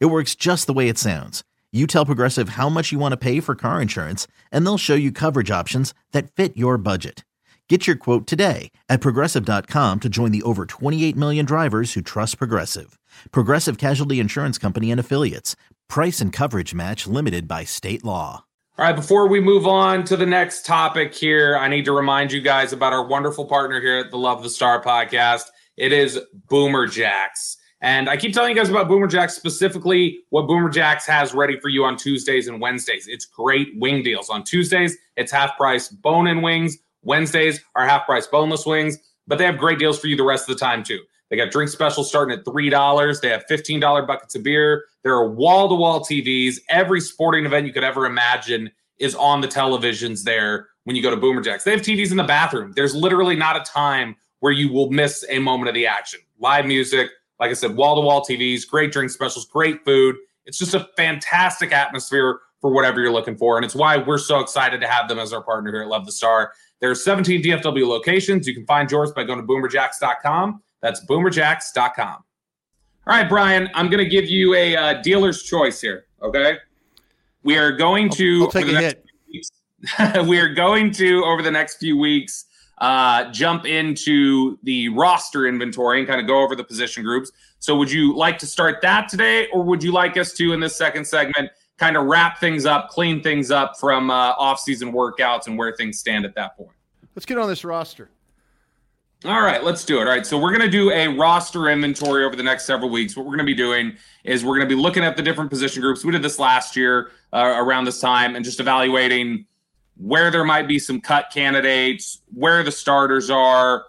It works just the way it sounds. You tell Progressive how much you want to pay for car insurance, and they'll show you coverage options that fit your budget. Get your quote today at progressive.com to join the over 28 million drivers who trust Progressive. Progressive Casualty Insurance Company and Affiliates. Price and coverage match limited by state law. All right, before we move on to the next topic here, I need to remind you guys about our wonderful partner here at the Love the Star podcast. It is Boomer Jacks. And I keep telling you guys about Boomer Jacks, specifically what Boomer Jacks has ready for you on Tuesdays and Wednesdays. It's great wing deals. On Tuesdays, it's half price bone in wings. Wednesdays are half price boneless wings, but they have great deals for you the rest of the time too. They got drink specials starting at $3. They have $15 buckets of beer. There are wall to wall TVs. Every sporting event you could ever imagine is on the televisions there when you go to Boomer Jacks. They have TVs in the bathroom. There's literally not a time where you will miss a moment of the action. Live music, like I said, wall to wall TVs, great drink specials, great food. It's just a fantastic atmosphere for whatever you're looking for. And it's why we're so excited to have them as our partner here at Love the Star. There are 17 DFW locations. You can find yours by going to boomerjacks.com. That's boomerjacks.com. All right, Bryan, I'm going to give you a uh, dealer's choice here. Okay. We are going to. I'll, I'll take a hit. we are going to, over the next few weeks, uh, jump into the roster inventory and kind of go over the position groups. So, would you like to start that today, or would you like us to, in this second segment, kind of wrap things up, clean things up from uh, off-season workouts and where things stand at that point? Let's get on this roster. All right, let's do it. All right, so we're going to do a roster inventory over the next several weeks. What we're going to be doing is we're going to be looking at the different position groups. We did this last year uh, around this time and just evaluating where there might be some cut candidates, where the starters are,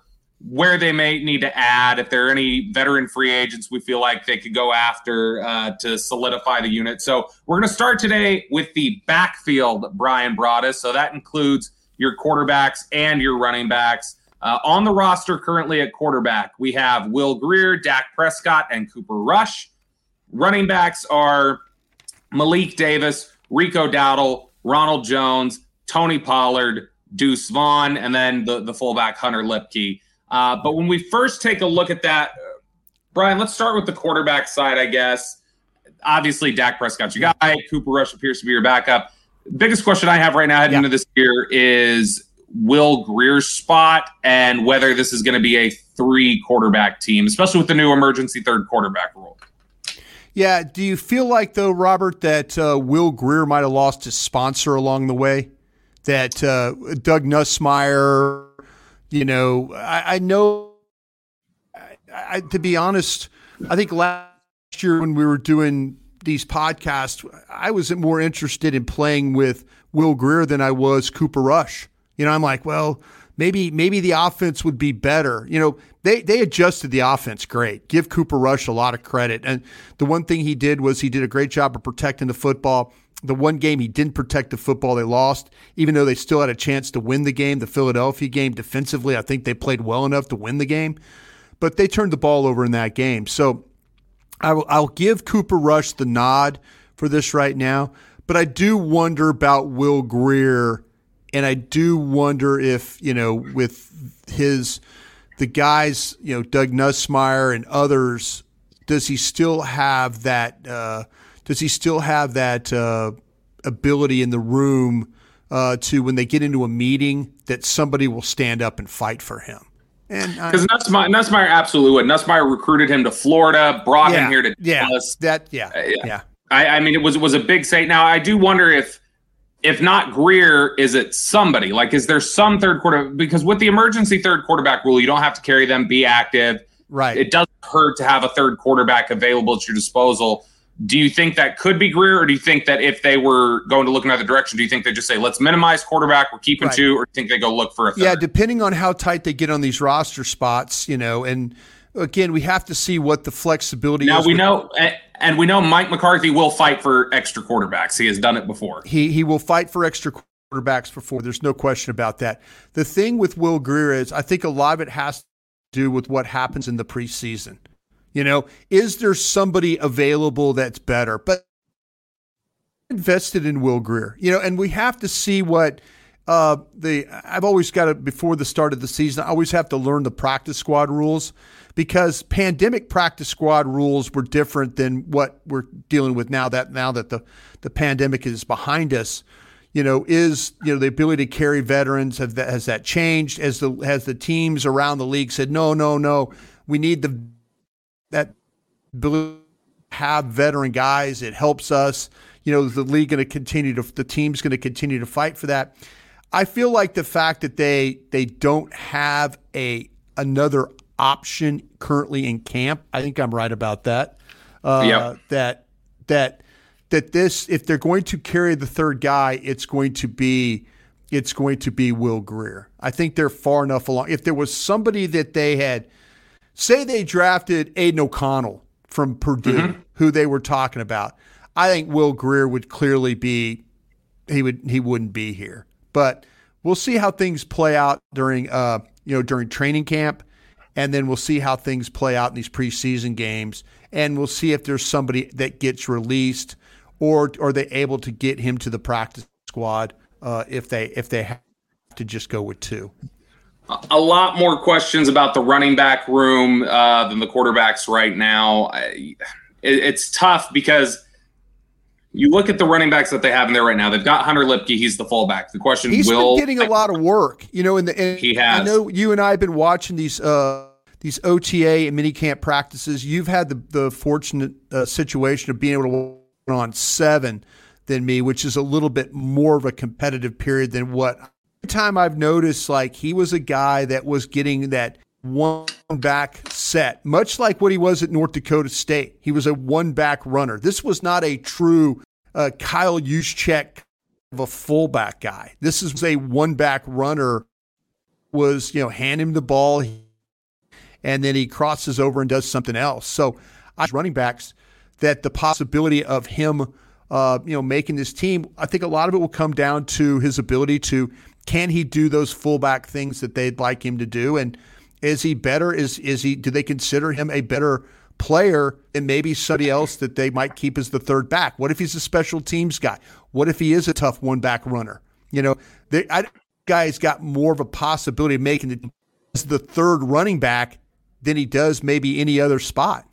where they may need to add, if there are any veteran free agents we feel like they could go after uh, to solidify the unit. So we're going to start today with the backfield, Bryan brought us. So that includes your quarterbacks and your running backs. Uh, on the roster currently at quarterback, we have Will Grier, Dak Prescott, and Cooper Rush. Running backs are Malik Davis, Rico Dowdle, Ronald Jones, Tony Pollard, Deuce Vaughn, and then the, the fullback Hunter Luepke. Uh, but when we first take a look at that, uh, Bryan, let's start with the quarterback side, I guess. Obviously, Dak Prescott's your guy. Cooper Rush appears to be your backup. Biggest question I have right now heading yeah. into this year is Will Grier's spot and whether this is going to be a three quarterback team, especially with the new emergency third quarterback rule. Yeah. Do you feel like, though, Robert, that uh, Will Grier might have lost his sponsor along the way? That uh, Doug Nussmeier, you know, I, I know, I, I, to be honest, I think last year when we were doing these podcasts, I was more interested in playing with Will Grier than I was Cooper Rush. You know, I'm like, well, maybe maybe the offense would be better. You know, they they adjusted the offense great. Give Cooper Rush a lot of credit. And the one thing he did was he did a great job of protecting the football. The one game he didn't protect the football, they lost, even though they still had a chance to win the game. The Philadelphia game defensively, I think they played well enough to win the game, but they turned the ball over in that game. So I will, I'll give Cooper Rush the nod for this right now, but I do wonder about Will Grier, and I do wonder if you know with his the guys, you know Doug Nussmeier and others, does he still have that? Uh, does he still have that uh, ability in the room uh, to when they get into a meeting that somebody will stand up and fight for him? And because Nussmeier, Nussmeier absolutely would. Nussmeier recruited him to Florida, brought yeah, him here to yeah, Dallas. That yeah, uh, yeah. yeah. I, I, mean, it was it was a big say. Now I do wonder if if not Grier, is it somebody? Like, is there some third quarter? Because with the emergency third quarterback rule, you don't have to carry them, be active. Right. It doesn't hurt to have a third quarterback available at your disposal. Do you think that could be Grier, or do you think that if they were going to look another direction, do you think they just say, let's minimize quarterback, we're keeping right. two, or do you think they go look for a third? Yeah, depending on how tight they get on these roster spots, you know, and again, we have to see what the flexibility now is. we know, And we know Mike McCarthy will fight for extra quarterbacks. He has done it before. He he will fight for extra quarterbacks before. There's no question about that. The thing with Will Grier is I think a lot of it has to do with what happens in the preseason. You know, is there somebody available that's better? But invested in Will Grier, you know, and we have to see what uh, the. I've always got to before the start of the season. I always have to learn the practice squad rules because pandemic practice squad rules were different than what we're dealing with now. That now that the the pandemic is behind us, you know, is you know the ability to carry veterans that, has that changed? As the has the teams around the league said, no, no, no, we need the that ability have veteran guys. It helps us. You know, the league going to continue to the team's going to continue to fight for that. I feel like the fact that they they don't have a another option currently in camp. I think I'm right about that. Uh, yep. That that that this if they're going to carry the third guy, it's going to be it's going to be Will Grier. I think they're far enough along. If there was somebody that they had, say they drafted Aidan O'Connell from Purdue, mm-hmm. who they were talking about, I think Will Grier would clearly be he would he wouldn't be here. But we'll see how things play out during uh you know during training camp and then we'll see how things play out in these preseason games, and we'll see if there's somebody that gets released, or are they able to get him to the practice squad uh, if they if they have to just go with two. A lot more questions about the running back room uh, than the quarterbacks right now. it, it's tough because you look at the running backs that they have in there right now. They've got Hunter Luepke; He's the fullback. The question he's will been getting a lot of work. You know, in the and he has. I know you and I have been watching these uh, these OTA and minicamp practices. You've had the the fortunate uh, situation of being able to on seven than me, which is a little bit more of a competitive period than what. Time I've noticed, like he was a guy that was getting that one back set, much like what he was at North Dakota State. He was a one back runner. This was not a true uh, Kyle Juszczyk of a fullback guy. This is a one back runner. Was you know hand him the ball, and then he crosses over and does something else. So, I running backs that the possibility of him, uh, you know, making this team, I think a lot of it will come down to his ability to can he do those fullback things that they'd like him to do, and is he better? Is is he? Do they consider him a better player than maybe somebody else that they might keep as the third back? What if he's a special teams guy? What if he is a tough one back runner? You know, the guy's got more of a possibility of making as the third running back than he does maybe any other spot.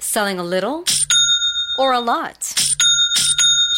Selling a little or a lot?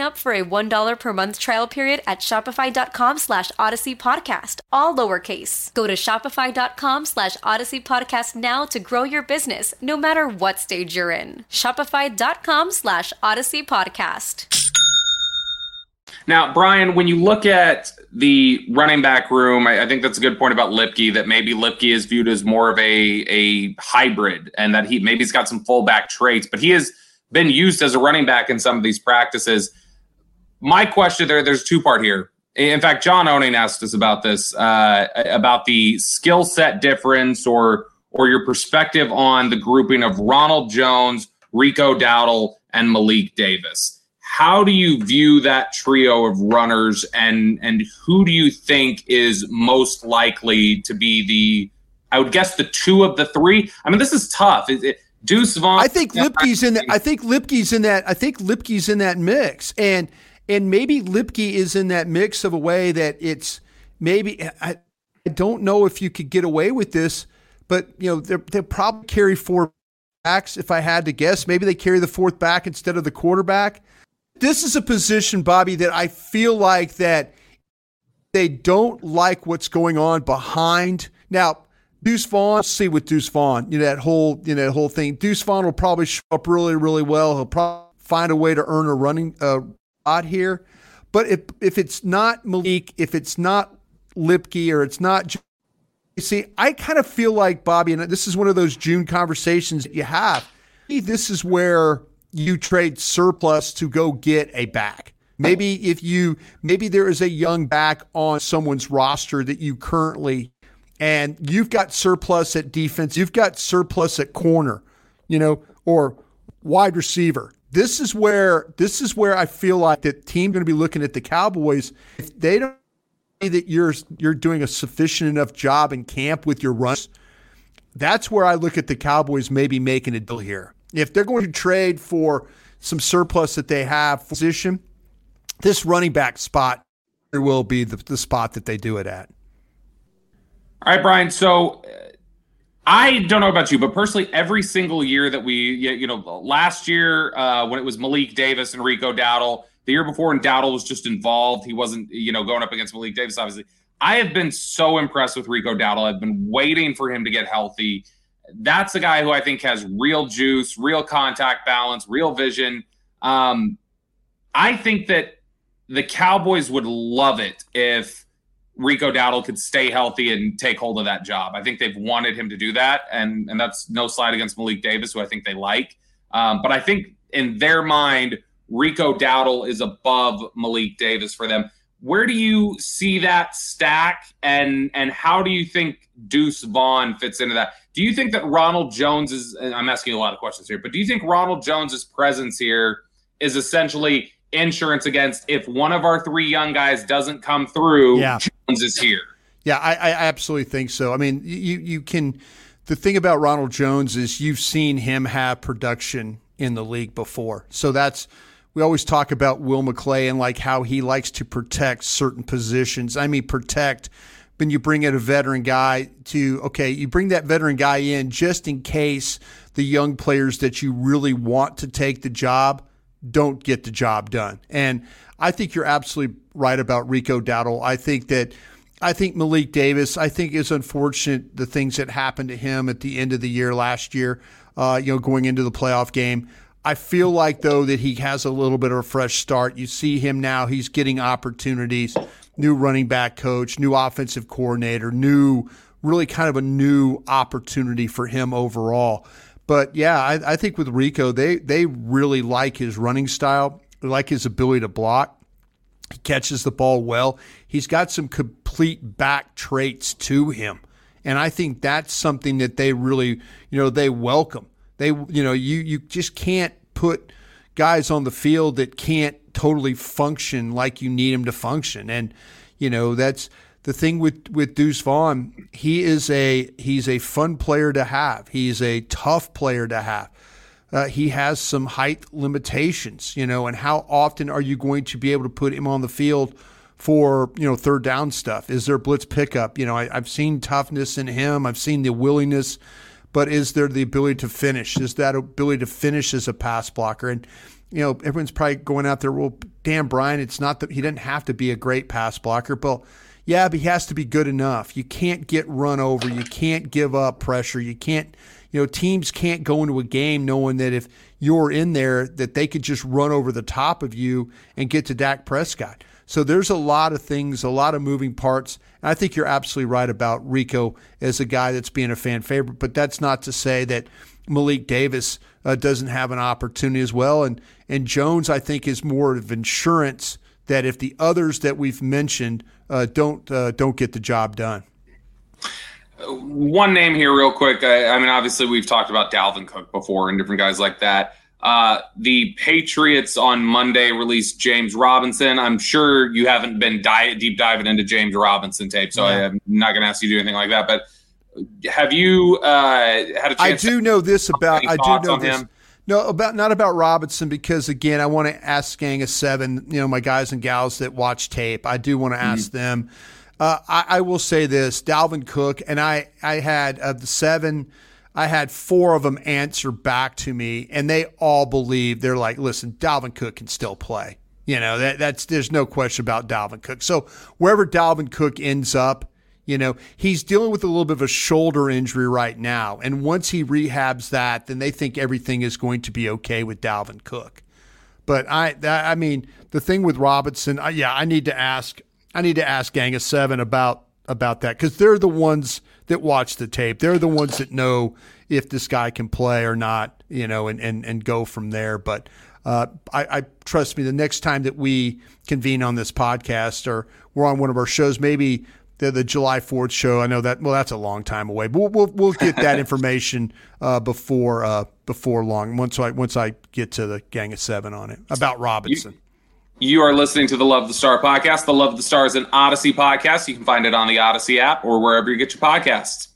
up for a $1 per month trial period at shopify.com slash odyssey podcast, all lowercase. Go to shopify.com slash odyssey podcast now to grow your business, no matter what stage you're in. Shopify.com slash odyssey podcast. Now, Bryan, when you look at the running back room, I, I, think that's a good point about Luepke. That maybe Luepke is viewed as more of a a hybrid, and that he maybe he's got some fullback traits, but he has been used as a running back in some of these practices. My question there, there's two part here. In fact, John Owning asked us about this, uh, about the skill set difference or or your perspective on the grouping of Ronald Jones, Rico Dowdle, and Malik Davis how do you view that trio of runners and and who do you think is most likely to be the I would guess the two of the three. I mean, this is tough. It, it, Deuce Vaughn. I think Luepke's in that. I think Luepke's in that. I think Luepke's in that mix, and and maybe Luepke is in that mix of a way that it's maybe. I, I don't know if you could get away with this, but you know they they probably carry four backs. If I had to guess, maybe they carry the fourth back instead of the quarterback. This is a position, Bobby, that I feel like that they don't like what's going on behind. Now, Deuce Vaughn, see with Deuce Vaughn, you know, that whole, you know, that whole thing. Deuce Vaughn will probably show up really, really well. He'll probably find a way to earn a running uh, spot here. But if if it's not Malik, if it's not Luepke, or it's not, you see, I kind of feel like Bobby, and this is one of those June conversations that you have. This is where you trade surplus to go get a back. Maybe if you maybe there is a young back on someone's roster that you currently and you've got surplus at defense, you've got surplus at corner, you know, or wide receiver. This is where this is where I feel like the team going to be looking at the Cowboys. If they don't see that you're you're doing a sufficient enough job in camp with your runs, that's where I look at the Cowboys maybe making a deal here. If they're going to trade for some surplus that they have position, this running back spot will be the, the spot that they do it at. All right, Bryan. So I don't know about you, but personally, every single year that we, you know, last year uh, when it was Malik Davis and Rico Dowdle, the year before, and Dowdle was just involved. He wasn't, you know, going up against Malik Davis, obviously. I have been so impressed with Rico Dowdle. I've been waiting for him to get healthy. That's a guy who I think has real juice, real contact balance, real vision. Um, I think that the Cowboys would love it if Rico Dowdle could stay healthy and take hold of that job. I think they've wanted him to do that, and and that's no slide against Malik Davis, who I think they like. Um, but I think in their mind, Rico Dowdle is above Malik Davis for them. Where do you see that stack, and and how do you think Deuce Vaughn fits into that? Do you think that Ronald Jones is? I'm asking a lot of questions here, but do you think Ronald Jones's presence here is essentially insurance against if one of our three young guys doesn't come through, yeah. Jones is here. Yeah, I, I absolutely think so. I mean, you you can. The thing about Ronald Jones is you've seen him have production in the league before, so that's we always talk about Will McClay and like how he likes to protect certain positions. I mean, protect when you bring in a veteran guy to okay, you bring that veteran guy in just in case the young players that you really want to take the job don't get the job done. And I think you're absolutely right about Rico Dowdle. I think that I think Malik Davis, I think it's unfortunate the things that happened to him at the end of the year last year, uh, you know, going into the playoff game. I feel like though that he has a little bit of a fresh start. You see him now, he's getting opportunities, new running back coach, new offensive coordinator, new really kind of a new opportunity for him overall. But yeah, I, I think with Rico, they they really like his running style. They like his ability to block. He catches the ball well. He's got some complete back traits to him. And I think that's something that they really, you know, they welcome. They, you know, you you just can't put guys on the field that can't totally function like you need them to function. And, you know, that's the thing with with Deuce Vaughn, he is a he's a fun player to have. He's a tough player to have. Uh, he has some height limitations, you know, and how often are you going to be able to put him on the field for you know third down stuff? Is there blitz pickup? You know, I, I've seen toughness in him. I've seen the willingness, but is there the ability to finish? Is that ability to finish as a pass blocker? And you know, everyone's probably going out there. Well, Dan Bryan, it's not that he didn't have to be a great pass blocker, but yeah, but he has to be good enough. You can't get run over. You can't give up pressure. You can't, you know, teams can't go into a game knowing that if you're in there, that they could just run over the top of you and get to Dak Prescott. So there's a lot of things, a lot of moving parts. And I think you're absolutely right about Rico as a guy that's being a fan favorite. But that's not to say that Malik Davis uh, doesn't have an opportunity as well. And and Jones, I think, is more of insurance that if the others that we've mentioned uh, don't uh, don't get the job done. One name here, real quick. I, I, mean, obviously, we've talked about Dalvin Cook before and different guys like that. Uh, the Patriots on Monday released James Robinson. I'm sure you haven't been di- deep diving into James Robinson tape, so yeah. I'm not going to ask you to do anything like that. But have you uh, had a chance? I do know this about. I do know this. Him? No, about not about Robinson because again, I want to ask Gang of Seven. You know, my guys and gals that watch tape. I do want to ask mm-hmm. them. Uh, I, I, will say this: Dalvin Cook and I. I had of the seven. I had four of them answer back to me, and they all believe they're like, "Listen, Dalvin Cook can still play." You know that that's there's no question about Dalvin Cook. So wherever Dalvin Cook ends up, you know, he's dealing with a little bit of a shoulder injury right now. And once he rehabs that, then they think everything is going to be okay with Dalvin Cook. But I, I mean, the thing with Robinson, I, yeah, I need to ask, I need to ask Gang of Seven about about that because they're the ones that watch the tape. They're the ones that know if this guy can play or not, you know, and and, and go from there. But uh, I, I, trust me, the next time that we convene on this podcast or we're on one of our shows, maybe the, the July 4th show. I know that, well, that's a long time away, but we'll, we'll, we'll get that information uh, before uh, before long, once I, once I get to the Gang of Seven on it about Robinson. You, you are listening to the Love the Star podcast. The Love the Star is an Audacy podcast. You can find it on the Audacy app or wherever you get your podcasts.